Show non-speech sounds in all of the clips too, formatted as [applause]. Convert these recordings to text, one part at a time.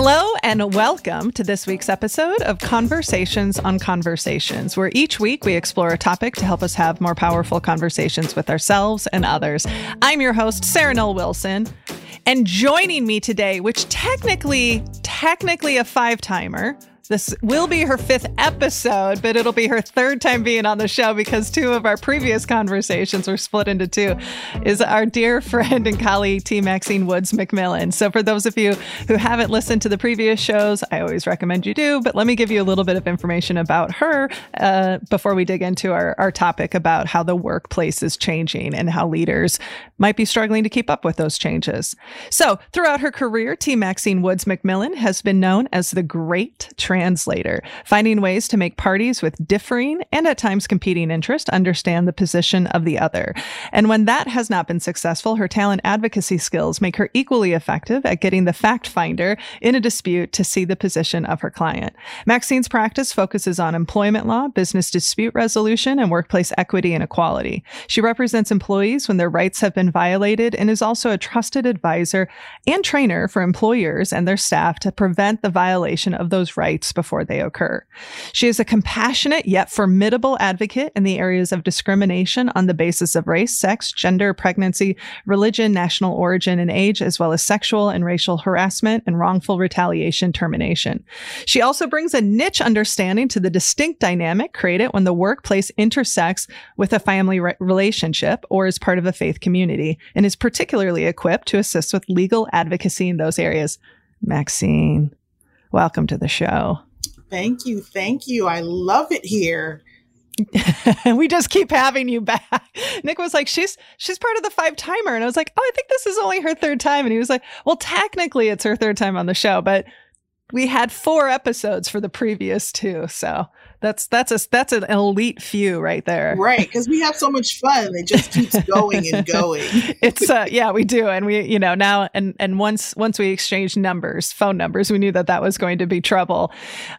Hello, and welcome to this week's episode of Conversations on Conversations, where each week we explore a topic to help us have more powerful conversations with ourselves and others. I'm your host, Sarah Noll Wilson. And joining me today, which technically, technically a five timer, this will be her fifth episode, but it'll be her third time being on the show because two of our previous conversations were split into two. Is our dear friend and colleague T. Maxine Woods McMillan. So, for those of you who haven't listened to the previous shows, I always recommend you do. But let me give you a little bit of information about her uh, before we dig into our, our topic about how the workplace is changing and how leaders might be struggling to keep up with those changes. So, throughout her career, T. Maxine Woods McMillan has been known as the Great translator, finding ways to make parties with differing and at times competing interests understand the position of the other. And when that has not been successful, her talent advocacy skills make her equally effective at getting the fact finder in a dispute to see the position of her client. Maxine's practice focuses on employment law, business dispute resolution, and workplace equity and equality. She represents employees when their rights have been violated and is also a trusted advisor and trainer for employers and their staff to prevent the violation of those rights before they occur. She is a compassionate yet formidable advocate in the areas of discrimination on the basis of race, sex, gender, pregnancy, religion, national origin, and age, as well as sexual and racial harassment and wrongful retaliation termination. She also brings a niche understanding to the distinct dynamic created when the workplace intersects with a family re- relationship or is part of a faith community and is particularly equipped to assist with legal advocacy in those areas. Maxine, welcome to the show. Thank you. Thank you. I love it here. [laughs] we just keep having you back. [laughs] Nick was like, "She's she's part of the five timer," and I was like, "Oh, I think this is only her third time." And he was like, "Well, technically, it's her third time on the show, but we had four episodes for the previous two, so that's that's a that's an elite few right there, right? Because we have so much fun, it just keeps [laughs] going and going. it's uh, yeah, we do, and we you know now and and once once we exchanged numbers, phone numbers, we knew that that was going to be trouble.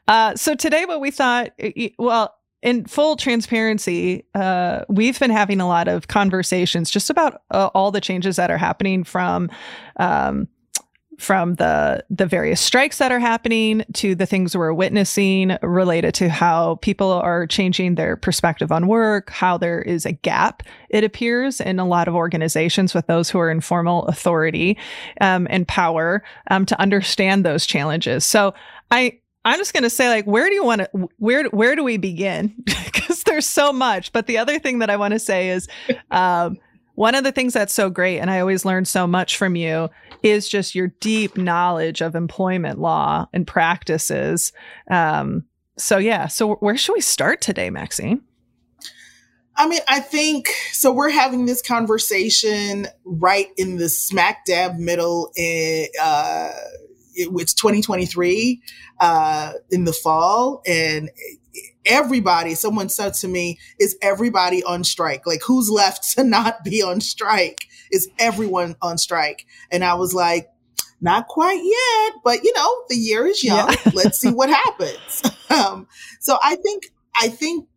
Uh, so today, what we thought, well in full transparency, uh, we've been having a lot of conversations just about uh, all the changes that are happening from um, from the the various strikes that are happening to the things we're witnessing related to how people are changing their perspective on work, how there is a gap, it appears, in a lot of organizations with those who are in formal authority um, and power um, to understand those challenges. So I I'm just going to say like where do you want to where where do we begin [laughs] because there's so much but the other thing that I want to say is um, one of the things that's so great and I always learn so much from you is just your deep knowledge of employment law and practices um, so yeah so where should we start today Maxine I mean, I think so. We're having this conversation right in the smack dab middle in, uh, it, it's 2023 uh, in the fall, and everybody, someone said to me, is everybody on strike? Like, who's left [laughs] to not be on strike? Is everyone on strike? And I was like, not quite yet, but you know, the year is young. Yeah. Let's see what [laughs] happens. [laughs] Um, so I think, I think,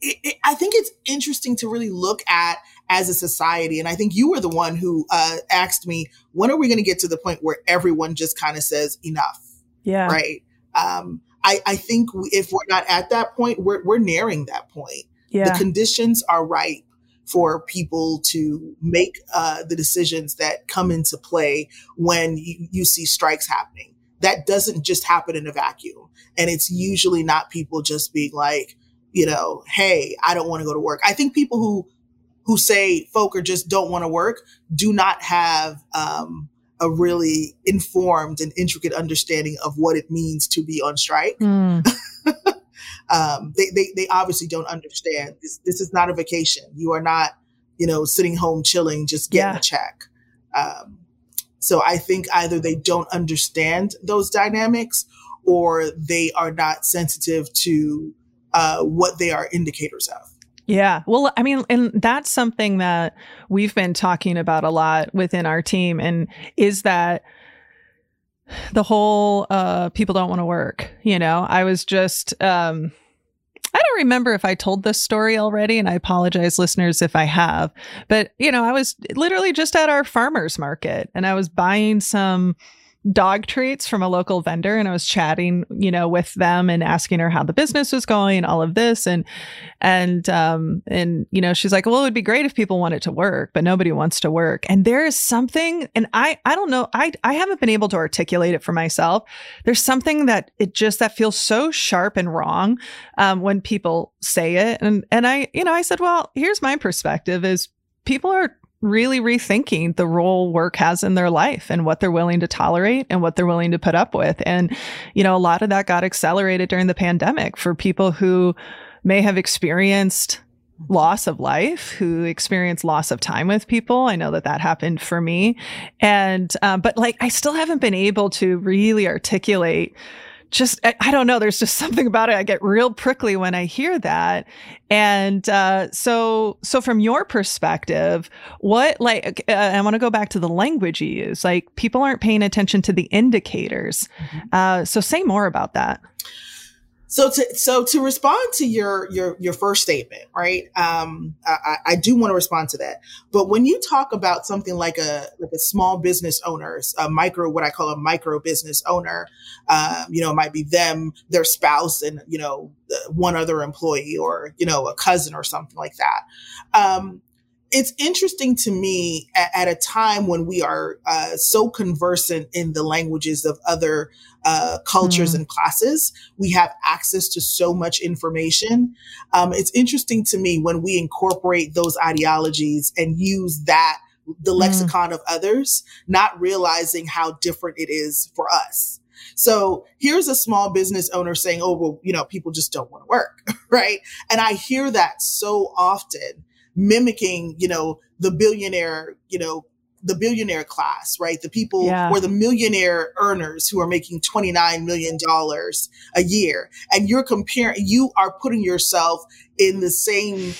it, it, I think it's interesting to really look at as a society. And I think you were the one who uh, asked me, when are we going to get to the point where everyone just kind of says enough? Yeah. Right. Um, I, I think if we're not at that point, we're, we're nearing that point. Yeah. The conditions are right for people to make uh, the decisions that come into play when you, you see strikes happening. That doesn't just happen in a vacuum. And it's usually not people just being like, you know, hey, I don't want to go to work. I think people who who say folk or just don't want to work do not have um, a really informed and intricate understanding of what it means to be on strike. Mm. [laughs] um, they, they, they obviously don't understand this. This is not a vacation. You are not, you know, sitting home chilling, just getting yeah. a check. Um, so I think either they don't understand those dynamics or they are not sensitive to uh, what they are indicators of. Yeah. Well, I mean, and that's something that we've been talking about a lot within our team and is that the whole uh people don't want to work, you know. I was just um I don't remember if I told this story already and I apologize listeners if I have. But, you know, I was literally just at our farmers market and I was buying some dog treats from a local vendor and I was chatting, you know, with them and asking her how the business was going, all of this and and um and you know, she's like, "Well, it would be great if people wanted to work, but nobody wants to work." And there is something and I I don't know, I I haven't been able to articulate it for myself. There's something that it just that feels so sharp and wrong um when people say it and and I, you know, I said, "Well, here's my perspective is people are really rethinking the role work has in their life and what they're willing to tolerate and what they're willing to put up with. And, you know, a lot of that got accelerated during the pandemic for people who may have experienced loss of life who experienced loss of time with people i know that that happened for me and um, but like i still haven't been able to really articulate just I, I, don't know there's just [laughs] something about it i get real prickly when i hear that. And uh, so so from your perspective what like uh, i want to go back to the language you use like people aren't paying attention to the indicators. Mm-hmm. uh, so say more about that so to so to respond to your your your first statement, right? Um, I, I do want to respond to that. But when you talk about something like a like a small business owner, a micro what I call a micro business owner, um, you know, it might be them, their spouse, and you know one other employee, or you know a cousin or something like that. Um, it's interesting to me at, at, a time when we are uh, so conversant in the languages of other uh, cultures mm. and classes. We have access to so much information. Um, it's interesting to me when we incorporate those ideologies and use that, the mm. lexicon of others, not realizing how different it is for us. So here's a small business owner saying, oh, well, you know, people just don't want to work, [laughs] right? And I hear that so often mimicking, you know, the billionaire, you know, the billionaire class, right? The people yeah. or the millionaire earners who are making $29 million a year. And you're comparing, you are putting yourself in the same,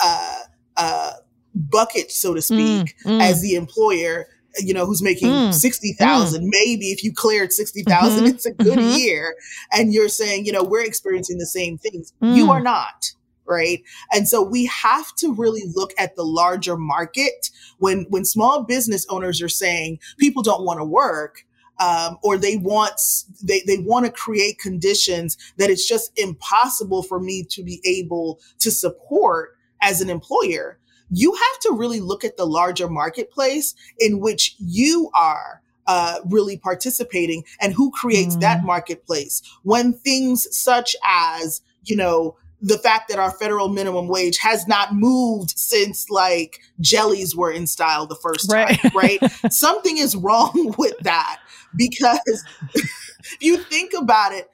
uh, uh, bucket, so to speak, mm, mm. as the employer you know, who's making mm, 60,000. Mm. Maybe if you cleared 60,000, mm-hmm, it's a good mm-hmm. year. And you're saying, you know, we're experiencing the same things. Mm. You are not right? And so we have to really look at the larger market when when small business owners are saying people don't want to work. Um, or they want they, they want to create conditions that it's just impossible for me to be able to support as an employer you have to really look at the larger marketplace in which you are uh, really participating and who creates mm. that marketplace when things such as you know the fact that our federal minimum wage has not moved since like jellies were in style the first time, right? right? [laughs] Something is wrong [laughs] with that because if [laughs] you think about it,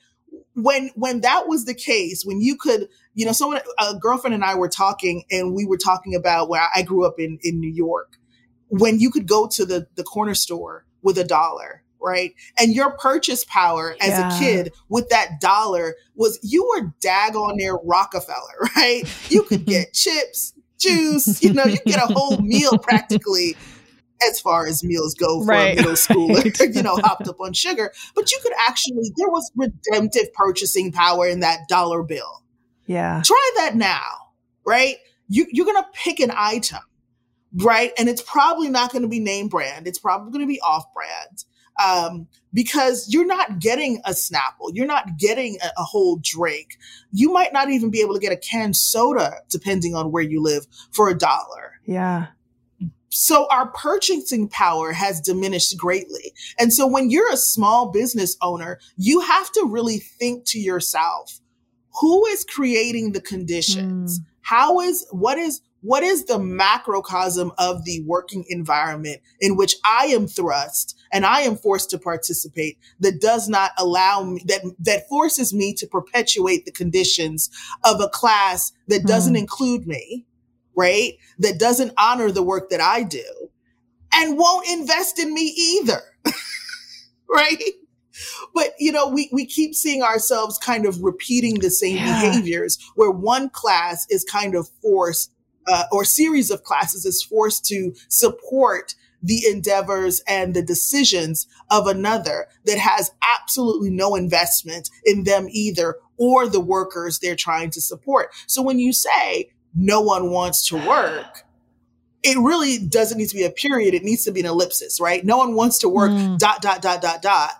when when that was the case, when you could, you know, someone a girlfriend and I were talking and we were talking about where I grew up in in New York, when you could go to the the corner store with a dollar right? And your purchase power as yeah. a kid with that dollar was you were daggone near Rockefeller, [laughs] right? You could get [laughs] chips, juice, you know, you get a whole meal practically as far as meals go for right. a middle schooler, [laughs] right. you know, hopped up on sugar. But you could actually, there was redemptive purchasing power in that dollar bill. Yeah. Try that now, right? You, you're going to pick an item, right? And it's probably not going to be name brand. It's probably going to be off brand um, because you're not getting a Snapple, you're not getting a, a, whole drink. You might not even be able to get a canned soda, depending on where you live, for a dollar. Yeah. So our purchasing power has diminished greatly. And so when you're a small business owner, you have to really think to yourself, who is creating the conditions? Mm. How is, what is, what is the macrocosm of the working environment in which I am thrust and I am forced to participate that does not allow me, that, that forces me to perpetuate the conditions of a class that doesn't mm. include me, right? That doesn't honor the work that I do and won't invest in me either, [laughs] right? But you know, we, we keep seeing ourselves kind of repeating the same yeah. behaviors where one class is kind of forced uh, or series of classes is forced to support the endeavors and the decisions of another that has absolutely no investment in them either or the workers they're trying to support. So when you say no one wants to work, it really doesn't need to be a period. It needs to be an ellipsis, right? No one wants to work mm. dot, dot, dot, dot, dot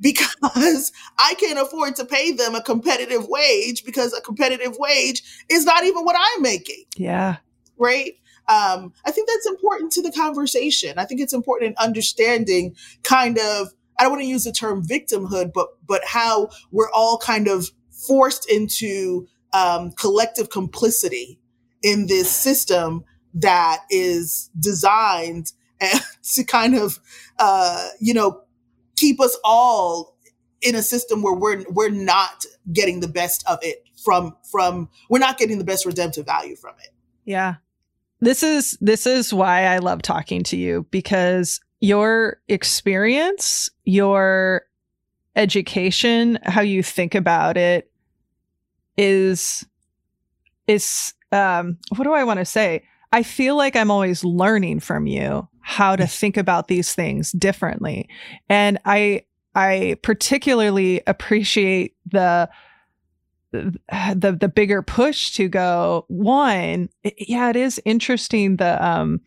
because [laughs] I can't afford to pay them a competitive wage because a competitive wage is not even what I'm making. Yeah. Right. Um, I think that's important to the conversation. I think it's important in understanding kind of, I don't want to use the term victimhood, but, but how we're all kind of forced into um, collective complicity in this system that is designed [laughs] to kind of, uh, you know, keep us all in a system where we're we're not getting the best of it from from we're not getting the best redemptive value from it. Yeah. This is this is why I love talking to you because your experience, your education, how you think about it is is um what do I want to say? I feel like I'm always learning from you how to think about these things differently. And I I particularly appreciate the the the bigger push to go one yeah it is interesting the um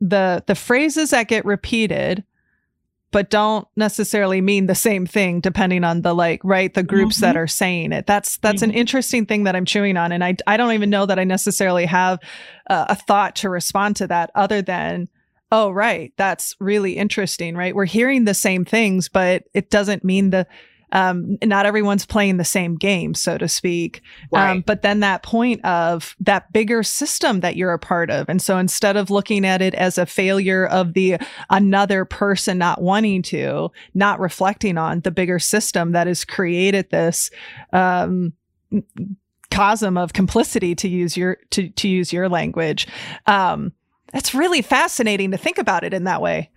the the phrases that get repeated but don't necessarily mean the same thing depending on the like right the groups mm-hmm. that are saying it that's that's mm-hmm. an interesting thing that i'm chewing on and i i don't even know that i necessarily have uh, a thought to respond to that other than oh right that's really interesting right we're hearing the same things but it doesn't mean the um, not everyone's playing the same game, so to speak. Um, right. Um, but then that point of that bigger system that you're a part of. And so instead of looking at it as a failure of the another person not wanting to, not reflecting on the bigger system that has created this, um, chasm of complicity to use your to to use your language um that's really fascinating to think about it in that way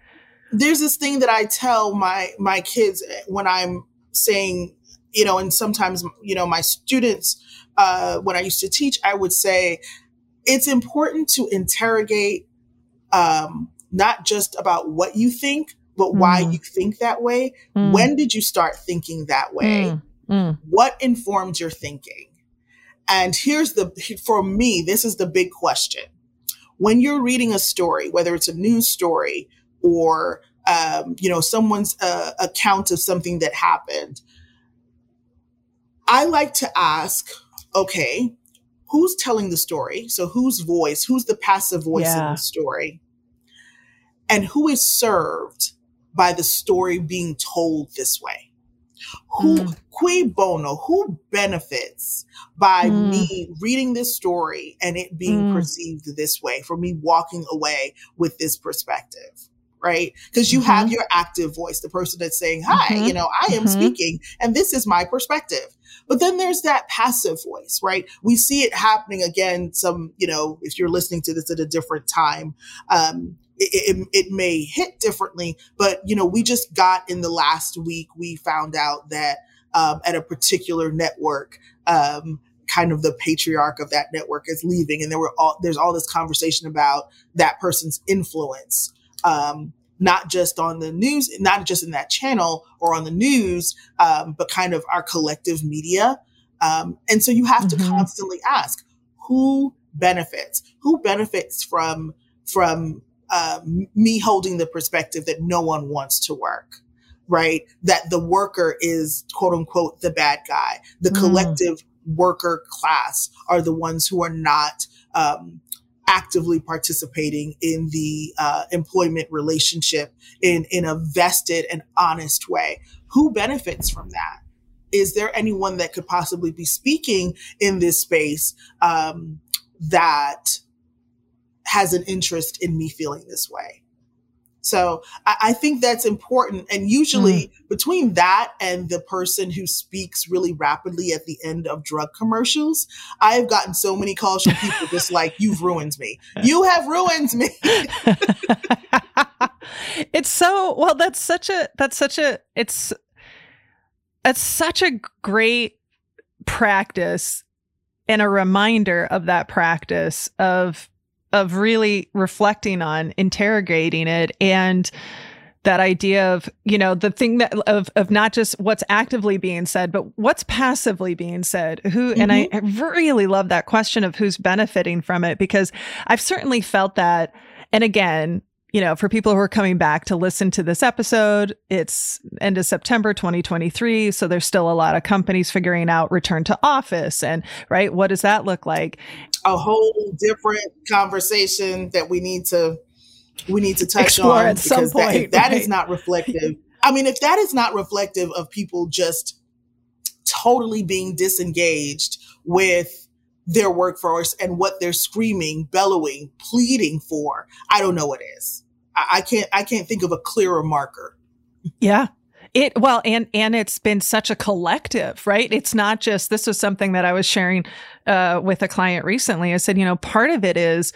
there's this thing that i tell my my kids when i'm saying, you know, and sometimes, you know, my students, uh, when I used to teach, I would say it's important to interrogate um, not just about what you think, but mm. why you think that way. Mm. When did you start thinking that way? Mm. mm. What informed your thinking? And here's the, for me, this is the big question. When you're reading a story, whether it's a news story or um, you know, someone's uh, account of something that happened. I like to ask, okay, who's telling the story? So whose voice, who's the passive voice yeah. in the story? And who is served by the story being told this way? Who, mm. cui bono, who benefits by mm. me reading this story and it being mm. perceived this way, for me walking away with this perspective? Right? Because you mm-hmm. have your active voice, the person that's saying, hi, mm-hmm. you know, I am mm-hmm. speaking and this is my perspective. But then there's that passive voice, right? We see it happening again. Some, you know, if you're listening to this at a different time, um, it, it, it, may hit differently, but you know, we just got in the last week, we found out that um, at a particular network, um, kind of the patriarch of that network is leaving, and there were all there's all this conversation about that person's influence um, not just on the news, not just in that channel or on the news, um, but kind of our collective media. Um, and so you have mm-hmm. to constantly ask who benefits, who benefits from from uh, me holding the perspective that no one wants to work, right? That the worker is quote unquote the bad guy. The mm. collective worker class are the ones who are not um, actively participating in the uh, employment relationship in, in a vested and honest way. Who benefits from that? Is there anyone that could possibly be speaking in this space um, that has an interest in me feeling this way? So I, I think that's important. And usually mm. between that and the person who speaks really rapidly at the end of drug commercials, I have gotten so many calls from people just like, [laughs] you've ruined me. You have ruined me. [laughs] it's so, well, that's such a, that's such a, it's, it's such a great practice and a reminder of that practice of of really reflecting on interrogating it and that idea of you know the thing that of of not just what's actively being said but what's passively being said who mm-hmm. and I, I really love that question of who's benefiting from it because i've certainly felt that and again you know, for people who are coming back to listen to this episode, it's end of September 2023. So there's still a lot of companies figuring out return to office and, right, what does that look like? A whole different conversation that we need to we need to touch Explore on at some point, that, if that right? is not reflective. [laughs] I mean, if that is not reflective of people just totally being disengaged with their workforce and what they're screaming, bellowing, pleading for, I don't know what is. I, can't I can't think of a clearer marker. Yeah. It well and and it's been such a collective, right? It's not just this was something that I was sharing uh, with a client recently. I said, you know, part of it is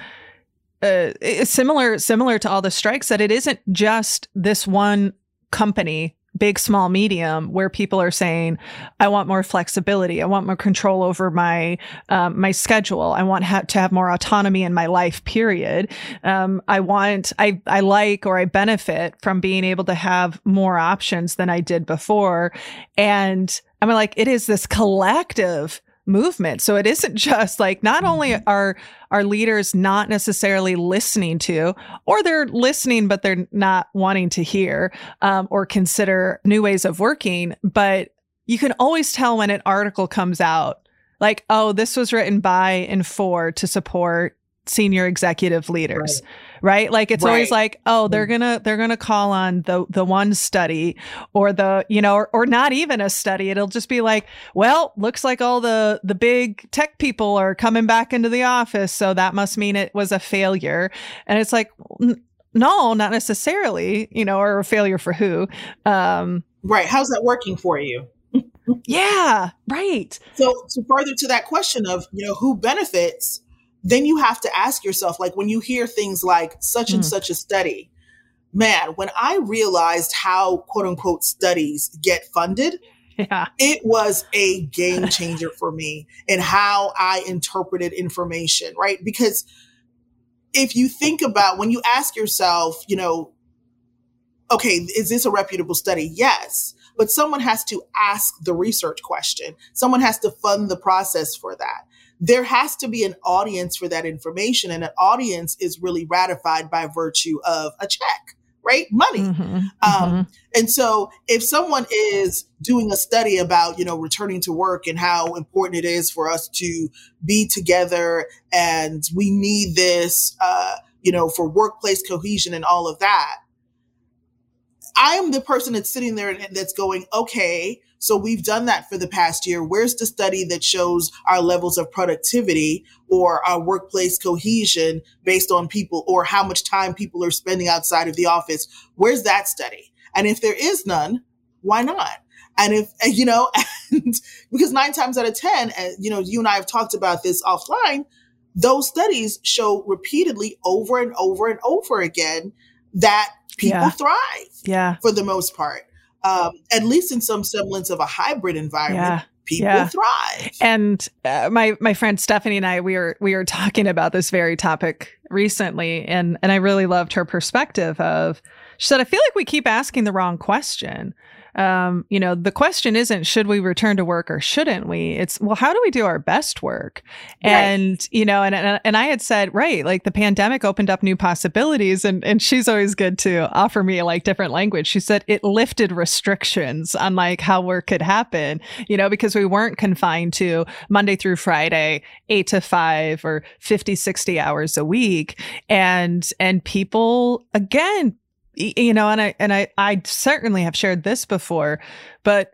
uh, similar similar to all the strikes that it isn't just this one company big, small, medium, where people are saying, "I want more flexibility. I want more control over my um, my schedule. I want ha- to have more autonomy in my life. Period. Um, I want I I like or I benefit from being able to have more options than I did before." And I'm like, it is this collective movement. So it isn't [laughs] just like not only mm-hmm. are our leaders not necessarily listening to, or they're listening but they're not wanting to hear um, or consider new ways of working, but you can always tell when an article comes out like, oh, this was written by and for to support senior executive leaders. Right right? Like it's right. always like, oh, they're mm. gonna they're gonna call on the the one study or the you know or, or not even a study. It'll just be like, well, looks like all the the big tech people are coming back into the office, so that must mean it was a failure. And it's like. No, not necessarily, you know, or a failure for who. Um, right. How's that working for you? [laughs] yeah, right. So, so further to that question of, you know, who benefits, then you have to ask yourself, like when you hear things like such and mm. such a study, man, when I realized how quote unquote studies get funded, yeah. it was a game [laughs] changer for me in how I interpreted information, right? Because if you think about when you ask yourself, you know, okay, is this a reputable study? Yes. But someone has to ask the research question. Someone has to fund the process for that there has to be an audience for that information. And an audience is really ratified by virtue of a check, right? Money. Mm-hmm, um, mm-hmm. And so if someone is doing a study about, you know, returning to work and how important it is for us to be together and we need this, uh, you know, for workplace cohesion and all of that. I am the person that's sitting there and that's going, okay, so we've done that for the past year. Where's the study that shows our levels of productivity or our workplace cohesion based on people or how much time people are spending outside of the office? Where's that study? And if there is none, why not? And if, you know, [laughs] and because nine times out of 10, and, you know, you and I have talked about this offline, those studies show repeatedly over and over and over again that people yeah. thrive yeah. for the most part um, at least in some semblance of a hybrid environment. Yeah. People yeah. thrive, and uh, my my friend Stephanie and I we were we were talking about this very topic recently, and and I really loved her perspective of she said I feel like we keep asking the wrong question um, you know, the question isn't should we return to work or shouldn't we? It's well, how do we do our best work? Right. And you know, and, and and I had said right, like the pandemic opened up new possibilities, and and she's always good to offer me like different language. She said it lifted restrictions on like how work could happen, you know, because we weren't confined to Monday through Friday, eight to five or 50, 60 hours a week, and and people again you know, and I and I I certainly have shared this before, but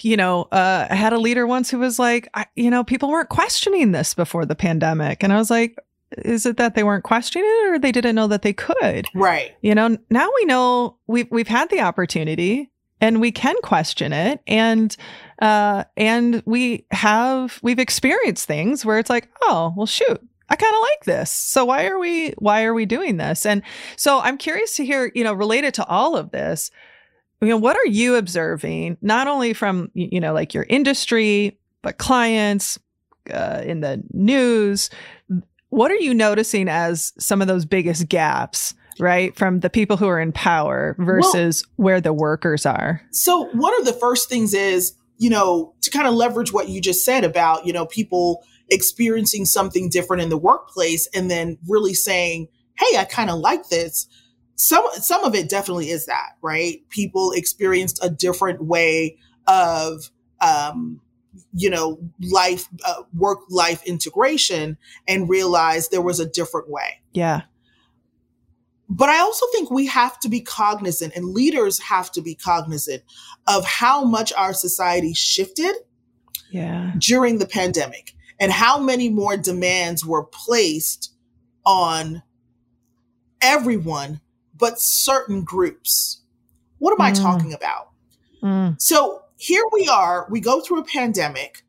you know, uh, I had a leader once who was like, I, you know, people weren't questioning this before the pandemic, and I was like, is it that they weren't questioning it, or they didn't know that they could? Right. You know, now we know we've we've had the opportunity and we can question it and uh and we have we've experienced things where it's like oh well shoot I kind of like this. So why are we why are we doing this? And so I'm curious to hear, you know, related to all of this, you know, what are you observing not only from you know like your industry, but clients uh, in the news? What are you noticing as some of those biggest gaps right? From the people who are in power versus well, where the workers are. So, one of the first things is, you know, to kind of leverage what you just said about, you know, people experiencing something different in the workplace and then really saying, hey, I kind of like this. Some some of it definitely is that, right? People experienced a different way of um, you know, life, uh, work life integration and realized there was a different way. Yeah. But I also think we have to be cognizant and leaders have to be cognizant of how much our society shifted yeah. during the pandemic and how many more demands were placed on everyone but certain groups. What am mm. I talking about? Mm. So here we are, we go through a pandemic.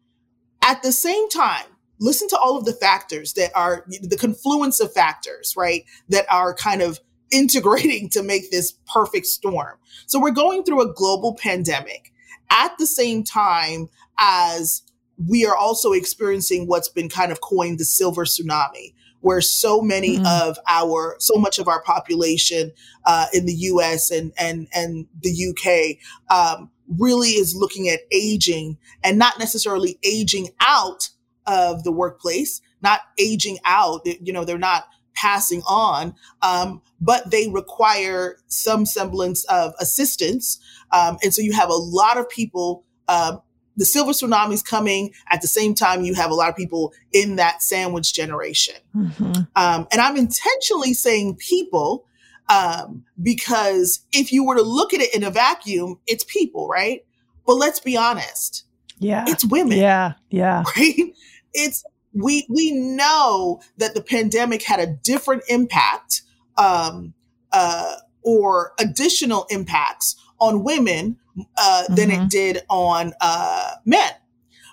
At the same time, listen to all of the factors that are the confluence of factors, right? That are kind of [laughs] integrating to make this perfect storm. So we're going through a global pandemic at the same time as we are also experiencing what's been kind of coined the silver tsunami, where so many mm-hmm. of our, so much of our population uh, in the U.S. and and and the U.K. Um, really is looking at aging and not necessarily aging out of the workplace, not aging out. You know, they're not passing on, um, but they require some semblance of assistance. Um, and so you have a lot of people. Uh, the silver tsunami is coming at the same time you have a lot of people in that sandwich generation. Mm-hmm. Um, and I'm intentionally saying people um, because if you were to look at it in a vacuum, it's people, right? But let's be honest. Yeah. It's women. Yeah. Yeah. [laughs] Right? It's we we know that the pandemic had a different impact um, uh, or additional impacts on women uh, mm-hmm. than it mm-hmm. did on uh, men.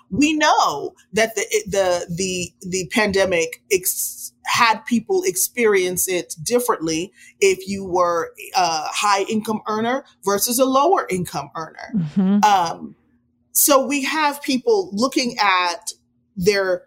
We know that the the the the pandemic ex- had people experience it differently if you were a high income earner versus a lower income earner. Mm-hmm. Um, so we have people looking at their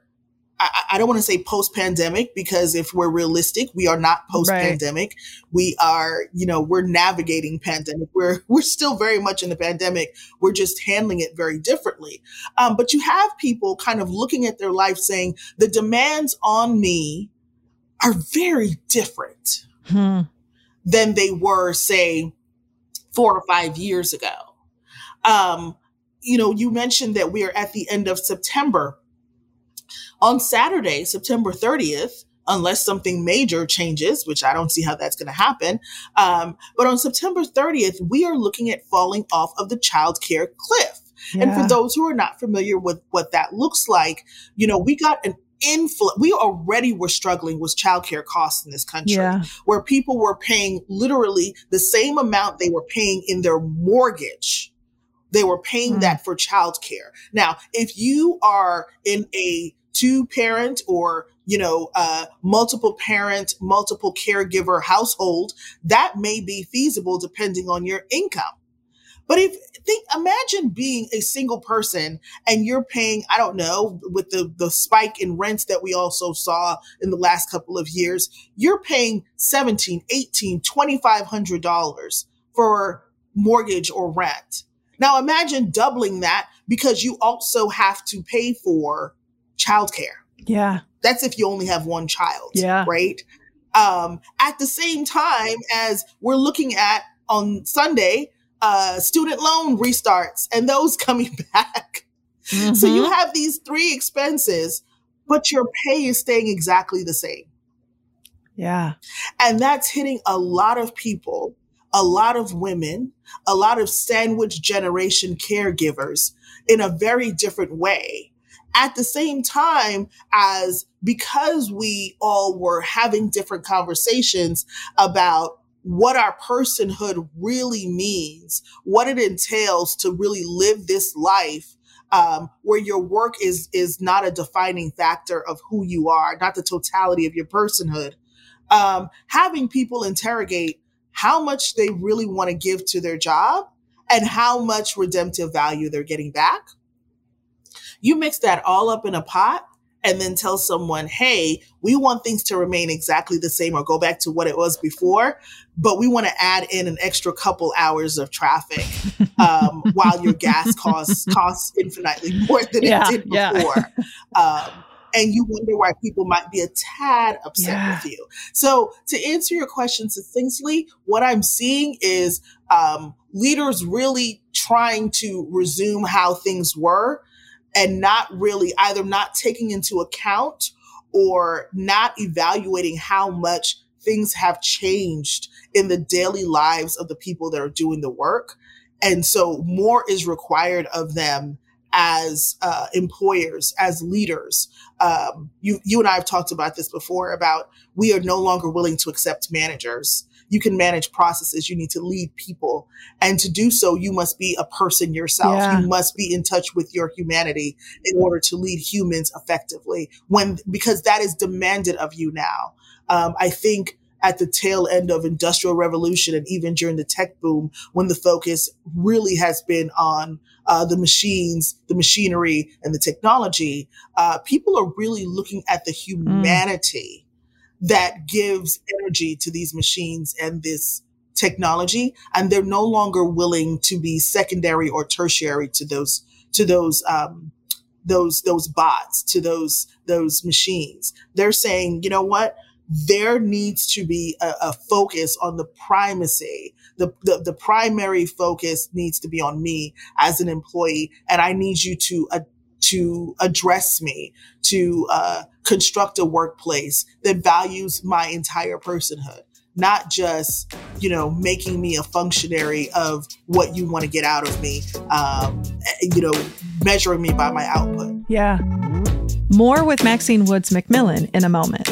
I, I don't want to say post pandemic because if we're realistic, we are not post pandemic. Right. We are, you know, we're navigating pandemic. We're we're still very much in the pandemic. We're just handling it very differently. Um, but you have people kind of looking at their life saying the demands on me are very different hmm. than they were, say, four or five years ago. Um, you know, you mentioned that we are at the end of September. On Saturday, September 30th, unless something major changes, which I don't see how that's going to happen. Um, but on September 30th, we are looking at falling off of the child care cliff. Yeah. And for those who are not familiar with what that looks like, you know, we got an infl- we already were struggling with childcare costs in this country yeah. where people were paying literally the same amount they were paying in their mortgage they were paying mm. that for childcare now if you are in a two parent or you know uh, multiple parent multiple caregiver household that may be feasible depending on your income but if think, imagine being a single person and you're paying, I don't know, with the, the spike in rents that we also saw in the last couple of years, you're paying 17, 18, $2,500 for mortgage or rent. Now imagine doubling that because you also have to pay for childcare. Yeah. That's if you only have one child. Yeah. Right. Um, at the same time as we're looking at on Sunday, uh, student loan restarts and those [laughs] coming back. Mm-hmm. So you mm-hmm. have these three expenses, but your pay is staying exactly the same. Yeah. And that's hitting a lot of people, a lot of women, a lot of sandwich generation caregivers in a very different way. At the same time as because we all were having different conversations about what our personhood really means, what it entails to really live this life um, where your work is is not a defining factor of who you are, not the totality of your personhood. Um, having people interrogate how much they really want to give to their job and how much redemptive value they're getting back. You mix that all up in a pot, and then tell someone, hey, we want things to remain exactly the same or go back to what it was before, but we want to add in an extra couple hours of traffic [laughs] um, while your gas costs costs infinitely more than yeah, it did before. Yeah. um, and you wonder why people might be a tad upset yeah. with you. So, to answer your question succinctly, what I'm seeing is um, leaders really trying to resume how things were and not really either not taking into account or not evaluating how much things have changed in the daily lives of the people that are doing the work. And so more is required of them as uh, employers, as leaders. Um, you, you and I have talked about this before about we are no longer willing to accept managers you can manage processes. You need to lead people. And to do so, you must be a person yourself. Yeah. You must be in touch with your humanity in order to lead humans effectively when, because that is demanded of you now. Um, I think at the tail end of industrial revolution and even during the tech boom when the focus really has been on uh, the machines the machinery and the technology uh, people are really looking at the mm. That gives energy to these machines and this technology and they're no longer willing to be secondary or tertiary to those to those um, those those bots to those those machines. They're saying you know what? There needs to be a, a focus on the primacy. The, the, the primary focus needs to be on me as an employee and i need you to uh, to address me to uh, construct a workplace that values my entire personhood not just you know making me a functionary of what you want to get out of me um, you know measuring me by my output. Yeah. More with maxine woods mcmillan in a moment.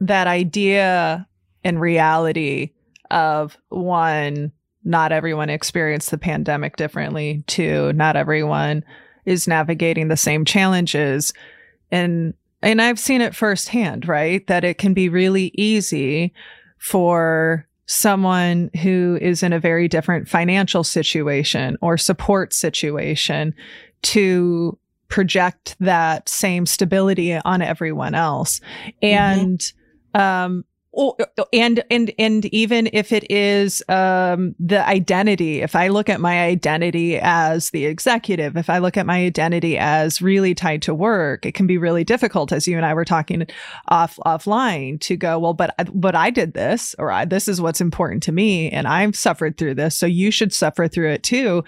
That idea and reality of one not everyone experienced the pandemic differently. Two, not everyone is navigating the same challenges. And and I've seen it firsthand, right? That it can be really easy for someone who is in a very different financial situation or support situation to project that same stability on everyone else. Mm-hmm. And mm-hmm. um, And and and even if it is um, the identity, if I look at my identity as the executive, if I look at my identity as really tied to work, it can be really difficult, as you and I were talking off offline, to go well. But but I did this, or I, this is what's important to me, and I've suffered through this, so you should suffer through it too.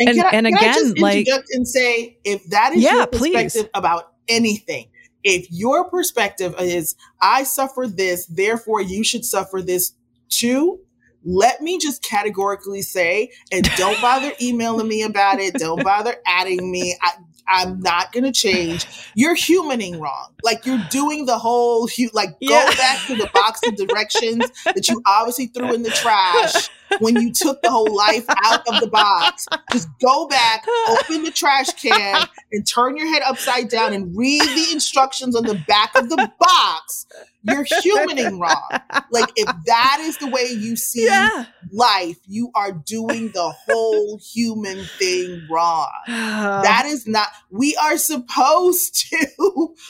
And, and, I, and again, like and say if that is yeah, your perspective please. about anything if your perspective is, I suffer this, therefore you should suffer this too, let me just categorically say, and don't bother [laughs] emailing me about it. Don't bother adding me. I, I'm not going to change. You're humaning wrong. Like you're doing the whole, hu- like yeah. go back to the box of directions that you obviously threw in the trash when you took the whole life out of the box. Just go back, open the trash can, and turn your head upside down and read the instructions on the back of the box. You're humaning wrong. Like, if [laughs] that is the way you see yeah. life, you are doing the whole human thing wrong. [sighs] that is not, we are supposed to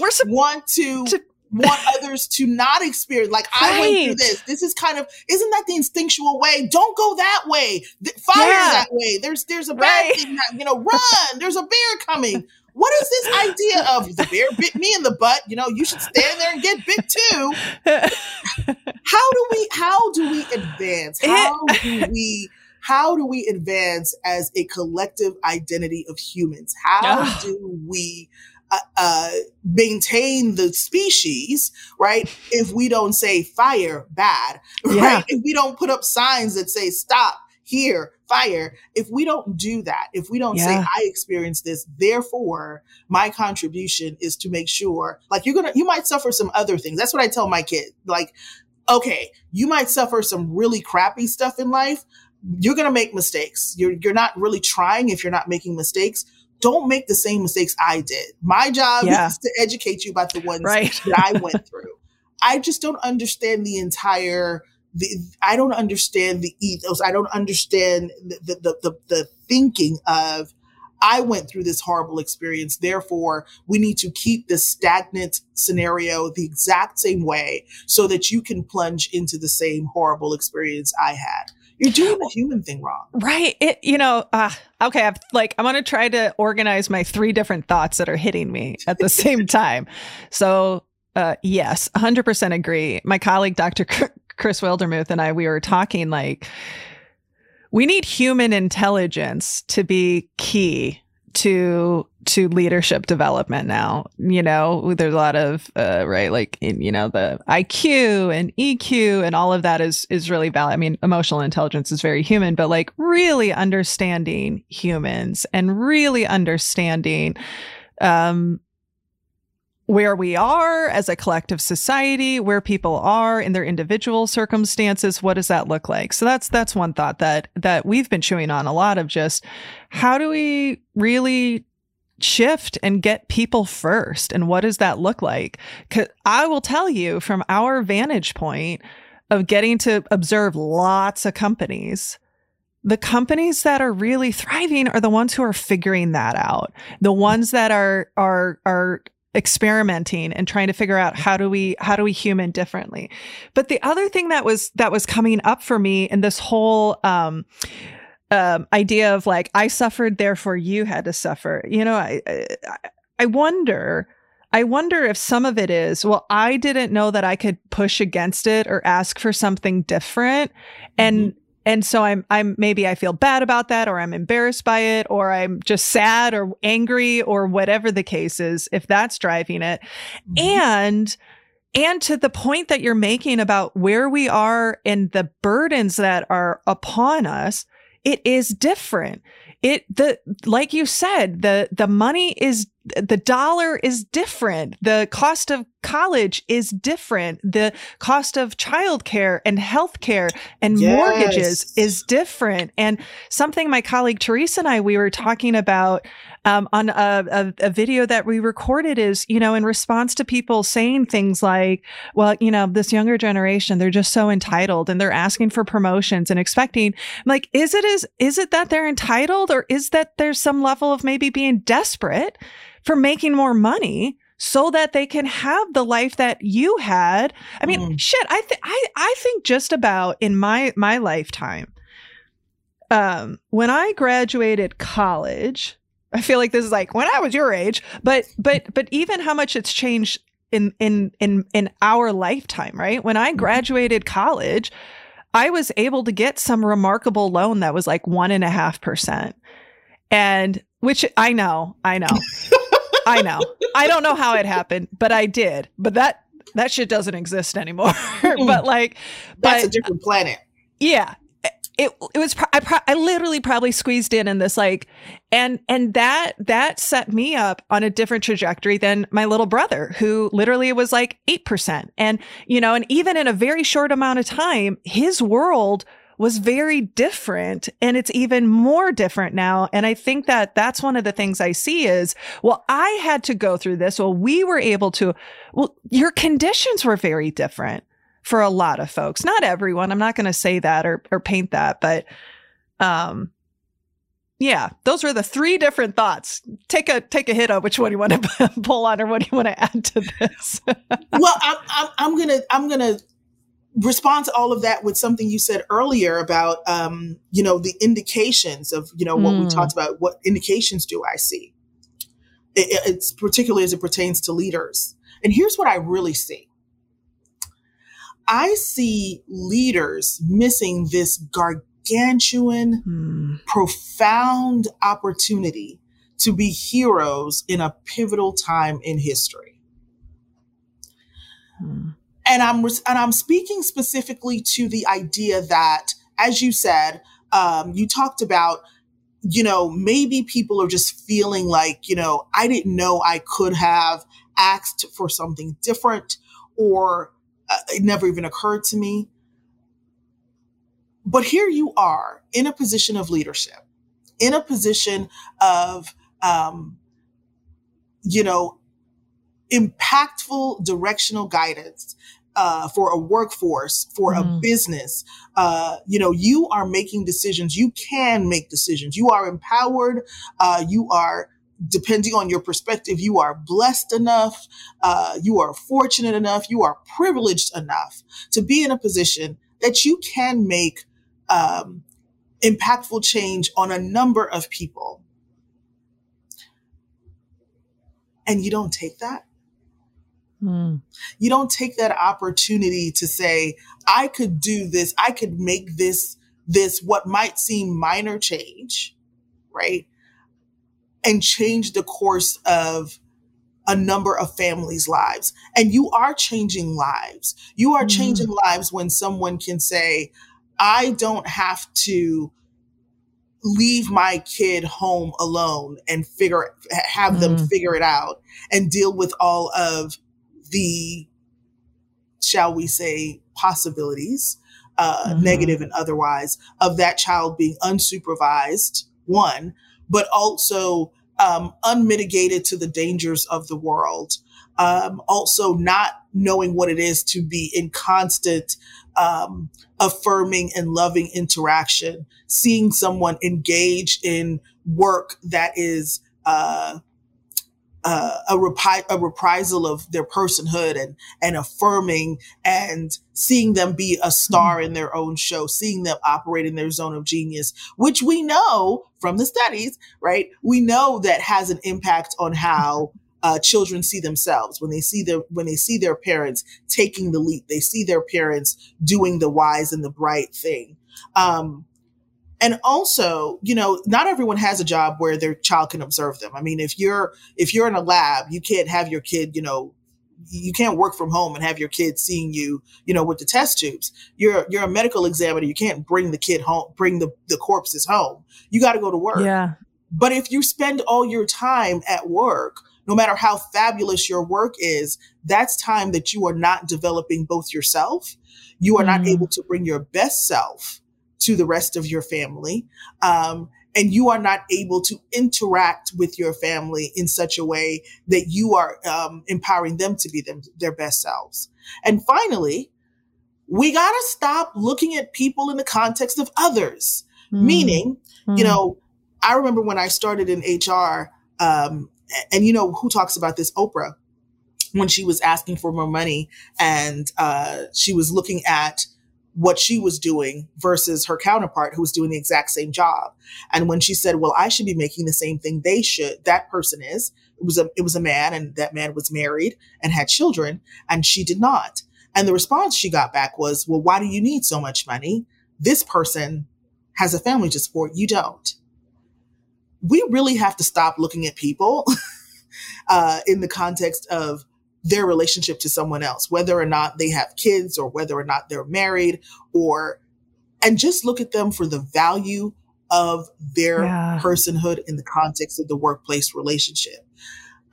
We're su- want to, to want others to not experience. Like right. I went through this. This is kind of isn't that the instinctual way? Don't go that way. Fire yeah. that way. There's there's a bad right. thing. That, you know, run. There's a bear coming. [laughs] What is this idea of the bear bit me in the butt? You know, you should stand there and get bit too. how do we? How do we advance? How do we? How do we advance as a collective identity of humans? How do we uh, uh, maintain the species, right? If we don't say fire, bad, right? Yeah. If we don't put up signs that say stop, here, fire. If we don't do that, if we don't yeah. say, I experienced this, therefore my contribution is to make sure, like you're gonna, you might suffer some other things. That's what I tell my kid. Like, okay, you might suffer some really crappy stuff in life. You're gonna make mistakes. You're you're not really trying if you're not making mistakes don't make the same mistakes I did. My job yeah. is to educate you about the ones right. that I went through. I just don't understand the entire the I don't understand the ethos. I don't understand the the the, the thinking of I went through this horrible experience. Therefore, we need to keep this stagnant scenario the exact same way so that you can plunge into the same horrible experience I had. You're doing the human thing wrong. Right. It, you know, uh, okay. I've like, I'm going to try to organize my three different thoughts that are hitting me at the same [laughs] time. So, uh, yes, 100% agree. My colleague, Dr. Chris Wildermuth and I, we were talking like, we need human intelligence to be key to to leadership development now. You know there's a lot of uh, right like in, you know the iq and eq and all of that is is really valid i mean emotional intelligence is very human but like really understanding humans and really understanding um where we are as a collective society, where people are in their individual circumstances, what does that look like? So that's that's one thought that that we've been chewing on a lot of just how do we really shift and get people first and what does that look like? Cuz I will tell you from our vantage point of getting to observe lots of companies the companies that are really thriving are the ones who are figuring that out. The ones that are are are experimenting and trying to figure out how do we how do we human differently but the other thing that was that was coming up for me in this whole um, um, idea of like i suffered therefore you had to suffer you know i i, I wonder I wonder if some of it is, well, I didn't know that I could push against it or ask for something different. And mm-hmm and so i'm i'm maybe i feel bad about that or i'm embarrassed by it or i'm just sad or angry or whatever the case is if that's driving it. Mm-hmm. and and to the point that you're making about where we are and the burdens that are upon us it is different. It the like you said the the money is the dollar is different. The cost of college is different the cost of childcare and healthcare and yes. mortgages is different and something my colleague teresa and i we were talking about um, on a, a, a, video that we recorded is, you know, in response to people saying things like, well, you know, this younger generation, they're just so entitled and they're asking for promotions and expecting like, is it is, is it that they're entitled or is that there's some level of maybe being desperate for making more money? So that they can have the life that you had. I mean, mm. shit, I think I I think just about in my my lifetime um when I graduated college, I feel like this is like when I was your age, but but but even how much it's changed in in in in our lifetime, right? When I mm-hmm. graduated college, I was able to get some remarkable loan that was like one and a half percent. And which I know, I know. [laughs] [laughs] I know. I don't know how it happened, but I did. But that that shit doesn't exist anymore. [laughs] but like that's but, a different planet. Yeah it it was I, pro- I literally probably squeezed in in this like and and that that set me up on a different trajectory than my little brother who literally was like 8% and you know and even in a very short amount of time his world was very different and it's even more different now and i think that that's one of the things i see is well i had to go through this well we were able to well your conditions were very different for a lot of folks. Not everyone. I'm not going to say that or or paint that, but um yeah, those were the three different thoughts. Take a take a hit on which one you want to [laughs] pull on or what do you want to add to this. [laughs] well, I'm, I'm, I'm gonna I'm gonna respond to all of that with something you said earlier about um, you know the indications of you know what mm. we talked about. What indications do I see? It, it's particularly as it pertains to leaders. And here's what I really see. I see leaders missing this gargantuan, mm. profound opportunity to be heroes in a pivotal time in history. Mm. And I'm and I'm speaking specifically to the idea that, as you said, um, you talked about, you know, maybe people are just feeling like, you know, I didn't know I could have asked for something different, or uh, it never even occurred to me. But here you are in a position of leadership, in a position of, um, you know, impactful directional guidance, uh, for a workforce, for mm. a business. Uh, you know, you are making decisions. You can make decisions. You are empowered. Uh, you are, depending on your perspective, you are blessed enough. Uh, you are fortunate enough. You are privileged enough to be in a position that you can make um, impactful change on a number of people. And you don't take that Mm. You don't take that opportunity to say, I could do this, I could make this, this what might seem minor change, right? And change the course of a number of families' lives. And you are changing lives. You are mm. changing lives when someone can say, I don't have to leave my kid home alone and figure have mm. them figure it out and deal with all of the, shall we say, possibilities, uh, mm-hmm. negative and otherwise, of that child being unsupervised, one, but also um, unmitigated to the dangers of the world. Um, also, not knowing what it is to be in constant um, affirming and loving interaction, seeing someone engage in work that is uh, uh, a, repi- a reprisal of their personhood and and affirming and seeing them be a star mm-hmm. in their own show, seeing them operate in their zone of genius, which we know from the studies, right? We know that has an impact on how uh, children see themselves when they see their when they see their parents taking the leap, they see their parents doing the wise and the bright thing. Um, and also you know not everyone has a job where their child can observe them. I mean if you're if you're in a lab you can't have your kid you know you can't work from home and have your kid seeing you you know with the test tubes. You're you're a medical examiner. You can't bring the kid home bring the, the corpses home. You got to go to work. Yeah. But if you spend all your time at work no matter how fabulous your work is that's time that you are not developing both yourself. You are mm. not able to bring your best self to the rest of your family. Um, and you are not able to interact with your family in such a way that you are um, empowering them to be them, their best selves. And finally, we got to stop looking at people in the context of others. Mm. Meaning, mm. you know, I remember when I started in HR, um, and you know who talks about this? Oprah, when she was asking for more money, and uh, she was looking at what she was doing versus her counterpart who was doing the exact same job. And when she said, well, I should be making the same thing they should, that person is, it was a, it was a man and that man was married and had children and she did not. And the response she got back was, well, why do you need so much money? This person has a family to support. You don't. We really have to stop looking at people [laughs] uh, in the context of their relationship to someone else, whether or not they have kids or whether or not they're married or, and just look at them for the value of their yeah. personhood in the context of the workplace relationship.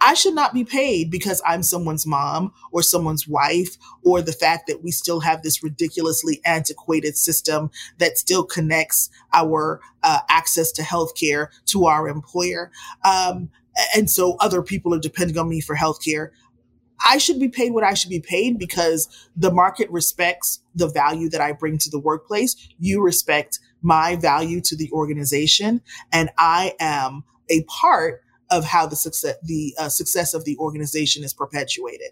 I should not be paid because I'm someone's mom or someone's wife, or the fact that we still have this ridiculously antiquated system that still connects our uh, access to healthcare to our employer. Um, and so other people are depending on me for healthcare. I should be paid what I should be paid because the market respects the value that I bring to the workplace. You respect my value to the organization, and I am a part of how the success the uh, success of the organization is perpetuated.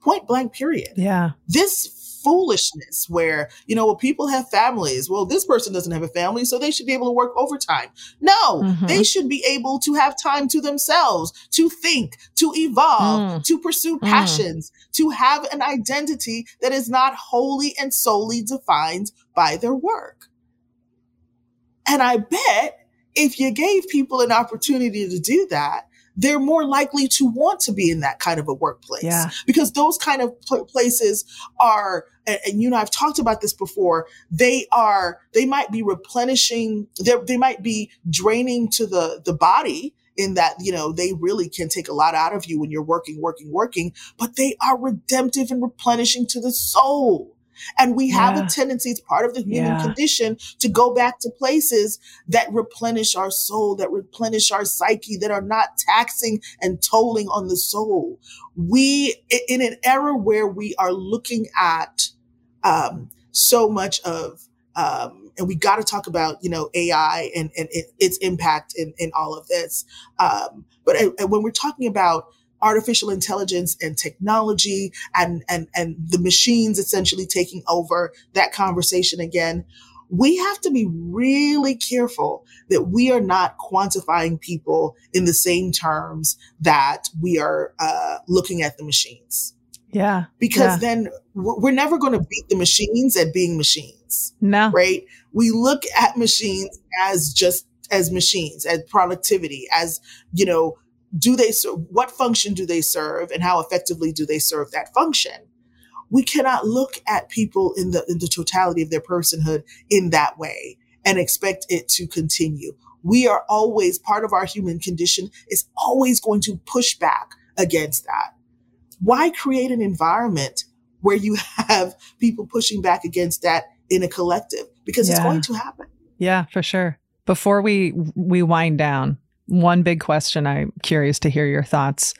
Point blank. Period. Yeah. This foolishness where, you know, well, people have families. Well, this person doesn't have a family, so they should be able to work overtime. No, mm-hmm. they should be able to have time to themselves, to think, to evolve, mm. to pursue mm. passions, mm. to have an identity that is not wholly and solely defined by their work. And I bet if you gave people an opportunity to do that, they're more likely to want to be in that kind of a workplace yeah. because those kind of pl- places are and, and, you know i've talked about this before they are they might be replenishing they might be draining to the the body in that you know they really can take a lot out of you when you're working working working but they are redemptive and replenishing to the soul And we have yeah. a tendency, it's part of the human yeah. condition, to go back to places that replenish our soul, that replenish our psyche, that are not taxing and tolling on the soul. We, in an era where we are looking at um, so much of, um, and we got to talk about, you know, AI and, and it, its impact in, in all of this. Um, but uh, when we're talking about artificial intelligence and technology and, and, and the machines essentially taking over that conversation again, we have to be really careful that we are not quantifying people in the same terms that we are uh, looking at the machines. Yeah. Because yeah. then we're never going to beat the machines at being machines. No. Right? We look at machines as just as machines, as productivity, as, you know, do they serve, what function do they serve and how effectively do they serve that function? We cannot look at people in the, in the totality of their personhood in that way and expect it to continue. We are always part of our human condition is always going to push back against that. Why create an environment where you have people pushing back against that in a collective? Because yeah. it's going to happen. Yeah, for sure. Before we we wind down, one big question I'm curious to hear your thoughts.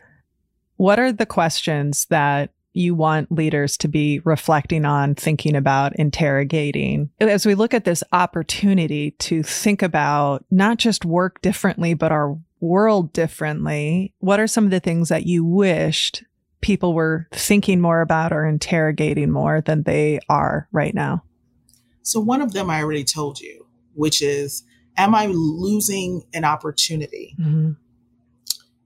What are the questions that you want leaders to be reflecting on, thinking about, interrogating. As we look at this opportunity to think about not just work differently, but our world differently, what are some of the things that you wished people were thinking more about or interrogating more than they are right now? So, one of them I already told you, which is am I losing an opportunity? Mm-hmm.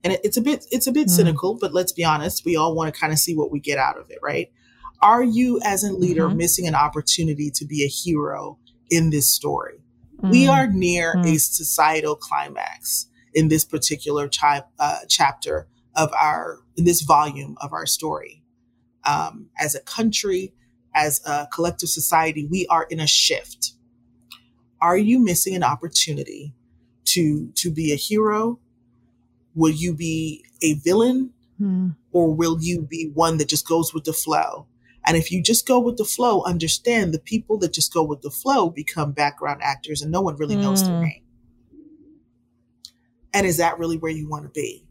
And it, it's a bit it's a bit mm-hmm. cynical, but let's be honest, we all want to kind of see what we get out of it, right? Are you as a leader mm-hmm. missing an opportunity to be a hero in this story? We mm-hmm. are near a mm-hmm. societal climax in this particular chi- uh, chapter of our in this volume of our story. Um, as a country, as a collective society, we are in a shift are you missing an opportunity to to be a hero? Will you be a villain? Hmm. Or will you be one that just goes with the flow? And if you just go with the flow, understand the people that just go with the flow become background actors and no one really knows their hmm. name. And is that really where you want to be?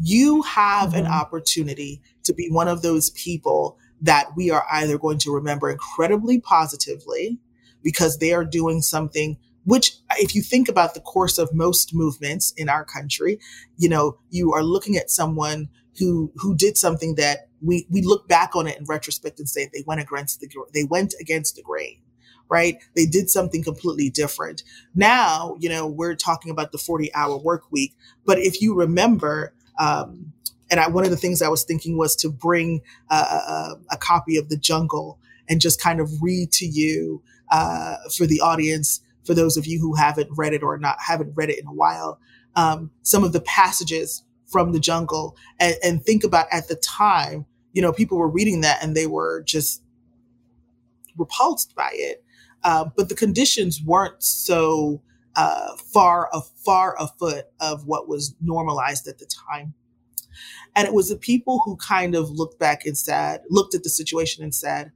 You have mm-hmm. an opportunity to be one of those people that we are either going to remember incredibly positively because they are doing something which if you think about the course of most movements in our country, you know, you are looking at someone who who did something that we we look back on it in retrospect and say they went against the they went against the grain right? They did something completely different. Now, you know, we're talking about the 40 hour work week. But if you remember, um, and I, one of the things I was thinking was to bring a, a copy of The Jungle and just kind of read to you uh, for the audience, for those of you who haven't read it or not haven't read it in a while, um, some of the passages from the jungle and, and think about at the time, you know, people were reading that and they were just repulsed by it. Uh, but the conditions weren't so uh, far a far afoot of what was normalized at the time. And it was the people who kind of looked back and said, looked at the situation and said,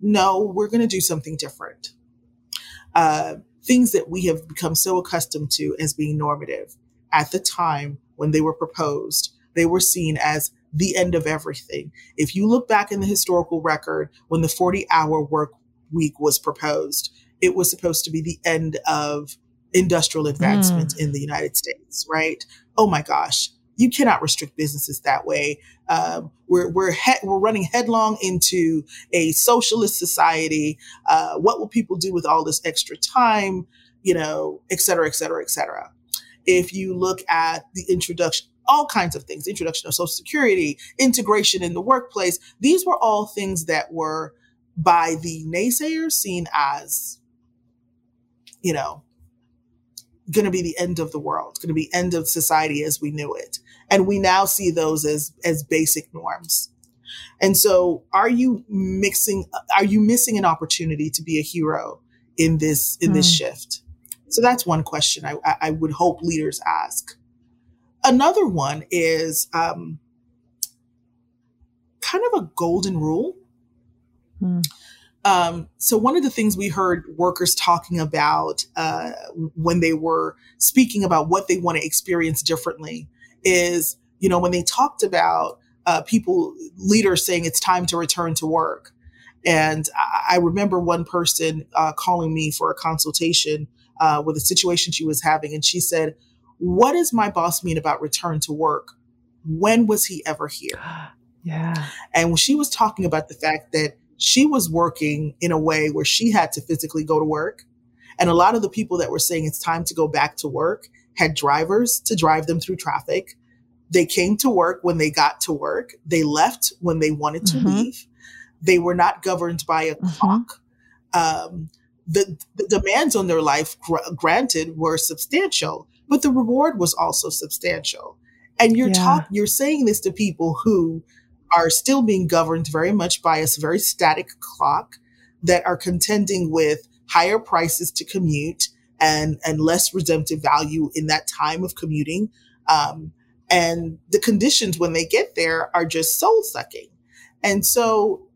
no, we're going to do something different. Uh, things that we have become so accustomed to as being normative at the time when they were proposed, they were seen as the end of everything. If you look back in the historical record, when the 40 hour work week was proposed, it was supposed to be the end of industrial advancement mm. in the United States, right? Oh my gosh, you cannot restrict businesses that way. Um, we're we're he- we're running headlong into a socialist society. Uh, what will people do with all this extra time? You know, et cetera, et cetera, et cetera. If you look at the introduction, all kinds of things, introduction of Social Security, integration in the workplace, these were all things that were by the naysayers seen as, you know, going to be the end of the world, going to be end of society as we knew it. And we now see those as, as basic norms. And so are you mixing, are you missing an opportunity to be a hero in this, in mm. this hmm. shift? So that's one question I, I would hope leaders ask. Another one is um, kind of a golden rule. Mm. Um, so one of the things we heard workers talking about uh, when they were speaking about what they want to experience differently is, you know, when they talked about uh, people, leaders saying it's time to return to work. And I, I remember one person uh, calling me for a consultation uh, with a situation she was having, and she said, "What does my boss mean about return to work? When was he ever here?" [gasps] Yeah. And when she was talking about the fact that she was working in a way where she had to physically go to work. And a lot of the people that were saying it's time to go back to work had drivers to drive them through traffic. They came to work when they got to work. They left when they wanted to mm-hmm. leave. They were not governed by a mm-hmm. clock. Um, the, the, demands on their life, gr- granted, were substantial, but the reward was also substantial. And you're yeah. you're saying this to people who are still being governed very much by a very static clock that are contending with higher prices to commute and, and less redemptive value in that time of commuting. Um, and the conditions when they get there are just soul sucking. And so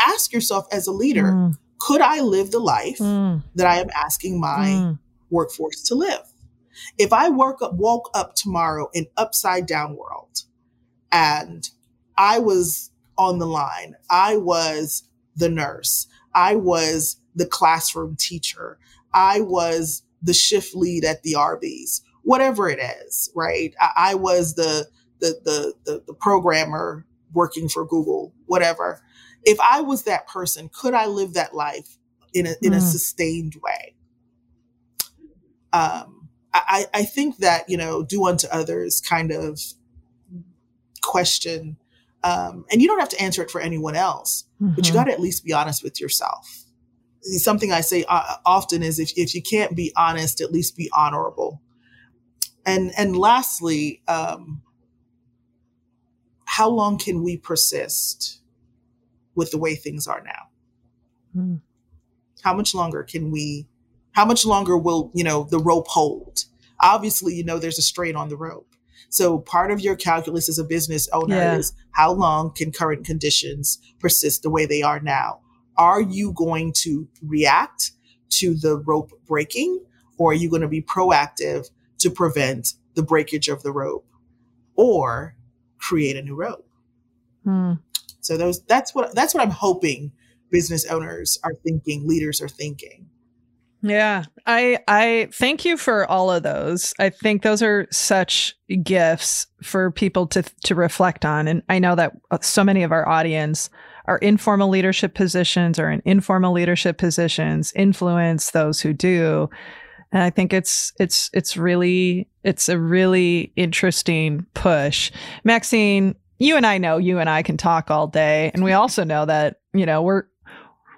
ask yourself as a leader, mm. could I live the life mm. that I am asking my mm. workforce to live? If I work up, woke up tomorrow in upside down world and I was on the line. I was the nurse. I was the classroom teacher. I was the shift lead at the Arby's, whatever it is, right? I, I was the, the, the, the, the programmer working for Google, whatever. If I was that person, could I live that life in a, in mm. a sustained way? Um, I, I think that, you know, do unto others kind of question um, and you don't have to answer it for anyone else, mm-hmm. but you mm-hmm. got to at least be honest with yourself. Something I say uh, often is if, if you can't be honest, at least be honorable. And, and lastly, um, how long can we persist with the way things are now? Mm. How much longer can we, how much longer will, you know, the rope hold? Obviously, you know, there's a strain on the rope. So part of your calculus as a business owner yeah. is how long can current conditions persist the way they are now? Are you going to react to the rope breaking or are you going to be proactive to prevent the breakage of the rope or create a new rope? Hmm. So those that's what that's what I'm hoping business owners are thinking, leaders are thinking. Yeah, I I thank you for all of those. I think those are such gifts for people to to reflect on and I know that uh, so many of our audience are informal leadership positions or in informal leadership positions influence those who do. And I think it's it's it's really it's a really interesting push. Maxine, you and I know you and I can talk all day and we also know that, you know, we're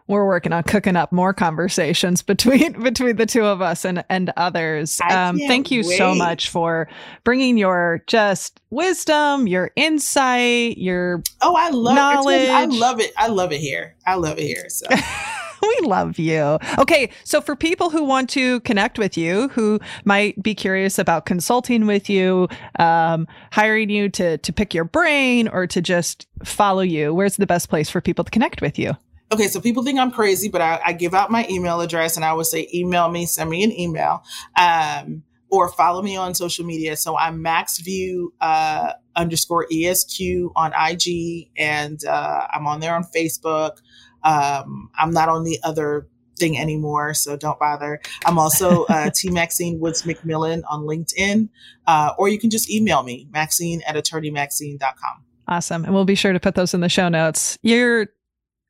we're working on cooking up more conversations between [laughs] between the two of us and and others. Um, thank you wait. so much for bringing your just wisdom, your insight, your oh, I love knowledge. It. I love it. I love it here. I love it here. So. [laughs] we love you. Okay, so for people who want to connect with you, who might be curious about consulting with you, um, hiring you to to pick your brain or to just follow you, where's the best place for people to connect with you? Okay, so people think I'm crazy, but I, I, give out my email address and I would say, email me, send me an email, um, or follow me on social media. So I'm MaxView uh, underscore ESQ on IG, and uh, I'm on there on Facebook. Um, I'm not on the other thing anymore, so don't bother. I'm also uh, [laughs] T Maxine Woods McMillan on LinkedIn, uh, or you can just email me, Maxine at attorneymaxine.com. Awesome. And we'll be sure to put those in the show notes. You're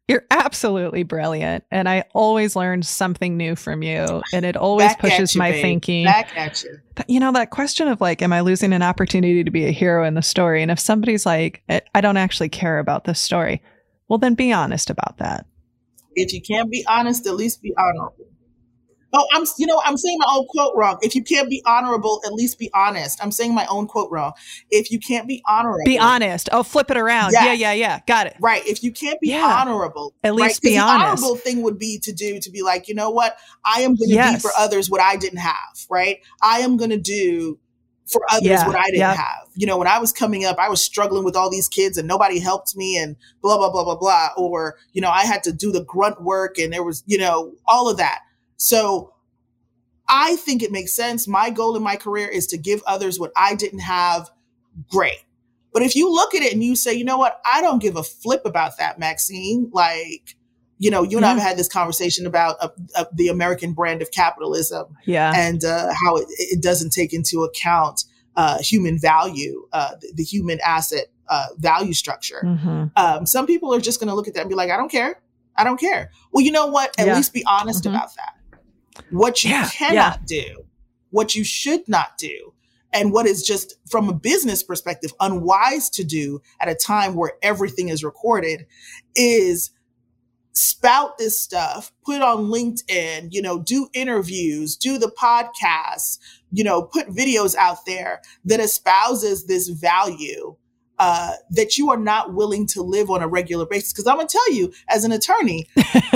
you're absolutely brilliant. And I always learn something new from you. And it always Back pushes you, my babe. thinking. Back at you. You know, that question of like, am I losing an opportunity to be a hero in the story? And if somebody's like, I don't actually care about this story, well, then be honest about that. If you can't be honest, at least be honorable. Oh, I'm you know I'm saying my own quote wrong. If you can't be honorable, at least be honest. I'm saying my own quote wrong. If you can't be honorable, be honest. Oh, flip it around. Yes. Yeah, yeah, yeah. Got it. Right. If you can't be yeah. honorable, at least right? be honest. The honorable thing would be to do to be like, you know what? I am going to yes. do for others what I didn't have. Right. I am going to do for others yeah, what I didn't yeah. have. You know, when I was coming up, I was struggling with all these kids and nobody helped me and blah, blah, blah, blah, blah. Or, you know, I had to do the grunt work and there was, you know, all of that. So I think it makes sense. My goal in my career is to give others what I didn't have. Great. But if you look at it and you say, you know what, I don't give a flip about that, Maxine, like, you know, you and yeah. I have had this conversation about uh, uh, the American brand of capitalism, yeah, and uh, how it, it, doesn't take into account uh, human value, uh, the, the, human asset uh, value structure. Mm-hmm. Um, some people are just going to look at that and be like, "I don't care, I don't care." Well, you know what? At yeah. least be honest mm-hmm. about that. What you yeah. cannot do, what you should not do, and what is just from a business perspective unwise to do at a time where everything is recorded is spout this stuff, put it on LinkedIn, you know, do interviews, do the podcasts, you know, put videos out there that espouses this value uh, that you are not willing to live on a regular basis. Because I'm gonna tell you, as an attorney,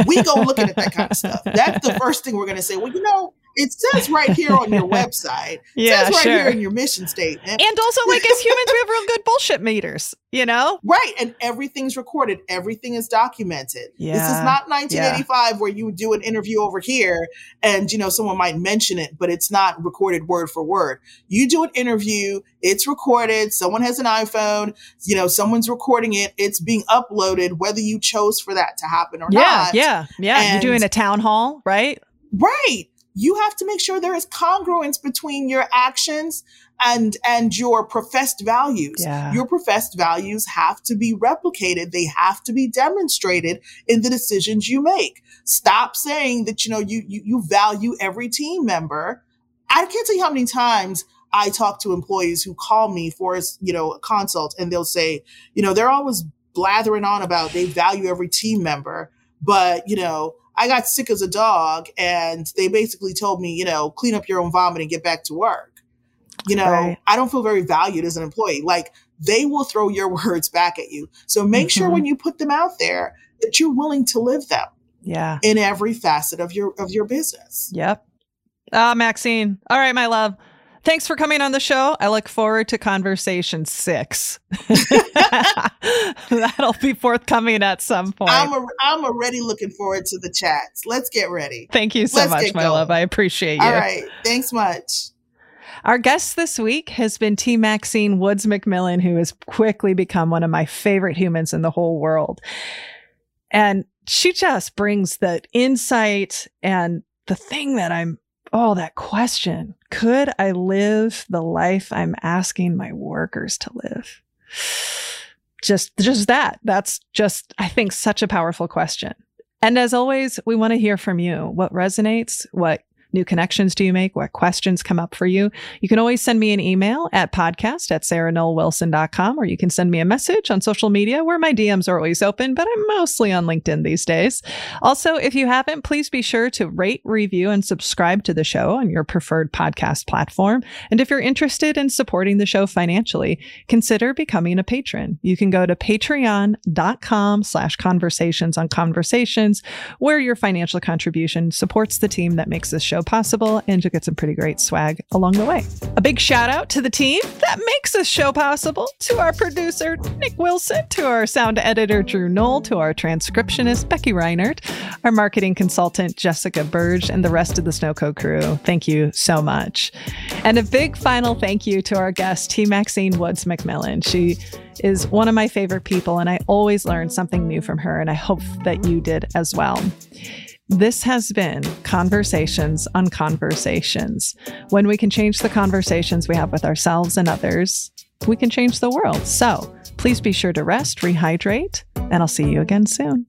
we go looking at that kind of stuff. That's the first thing we're gonna say. Well, you know, it says right here on your [laughs] website. yeah, says right sure. here in your mission statement. And also, like as humans, we have real good bullshit meters, you know? [laughs] Right. And everything's recorded. Everything is documented. Yeah. This is not 1985 yeah. where you do an interview over here and you know someone might mention it, but it's not recorded word for word. You do an interview, it's recorded, someone has an iPhone, you know, someone's recording it, it's being uploaded, whether you chose for that to happen or yeah, not. Yeah, yeah. And You're doing a town hall, right? Right you have to make sure there is congruence between your actions and and your professed values. Yeah. your professed values have to be replicated. They have to be demonstrated in the decisions you make. Stop saying that you know you you, you value every team member. I can't tell you how many times i talk to employees who call me for you know a consult and they'll say you know they're always blathering on about they value every team member but you know I got sick as a dog and they basically told me, you know, clean up your own vomit and get back to work. You know, right. I don't feel very valued as an employee. Like they will throw your [laughs] words back at you. So make mm-hmm. sure when you put them out there that you're willing to live them. Yeah. In every facet of your of your business. Yep. Ah, Maxine. All right, my love. Thanks for coming on the show. I look forward to conversation six. [laughs] That'll be forthcoming at some point. I'm, a, I'm already looking forward to the chats. Let's get ready. Thank you so Let's much, my going. love. I appreciate you. All right. Thanks much. Our guest this week has been T. Maxine Woods McMillan, who has quickly become one of my favorite humans in the whole world. And she just brings the insight and the thing that I'm oh, that question. Could I live the life I'm asking my workers to live? Just, just that. That's just, I think, such a powerful question. And as always, we want to hear from you. What resonates? What new connections do you make? What questions come up for you? You can always send me an email at podcast at sarahnollwilson.com or you can send me a message on social media where my DMs are always open, but I'm mostly on LinkedIn these days. Also, if you haven't, please be sure to rate, review, and subscribe to the show on your preferred podcast platform. And if you're interested in supporting the show financially, consider becoming a patron. You can go to patreon.com slash conversations on conversations where your financial contribution supports the team that makes this possible, and you'll get some pretty great swag along the way. A big shout out to the team that makes this show possible to our producer, Nick Wilson, to our sound editor, Drew Knoll, to our transcriptionist, Becky Reinert, our marketing consultant, Jessica Burge, and the rest of the Snowco crew. Thank you so much. And a big final thank you to our guest, T. Maxine Woods McMillan. She is one of my favorite people, and I always learn something new from her, and I hope that you did as well. This has been Conversations on Conversations. When we can change the conversations we have with ourselves and others, we can change the world. So please be sure to rest, rehydrate, and I'll see you again soon.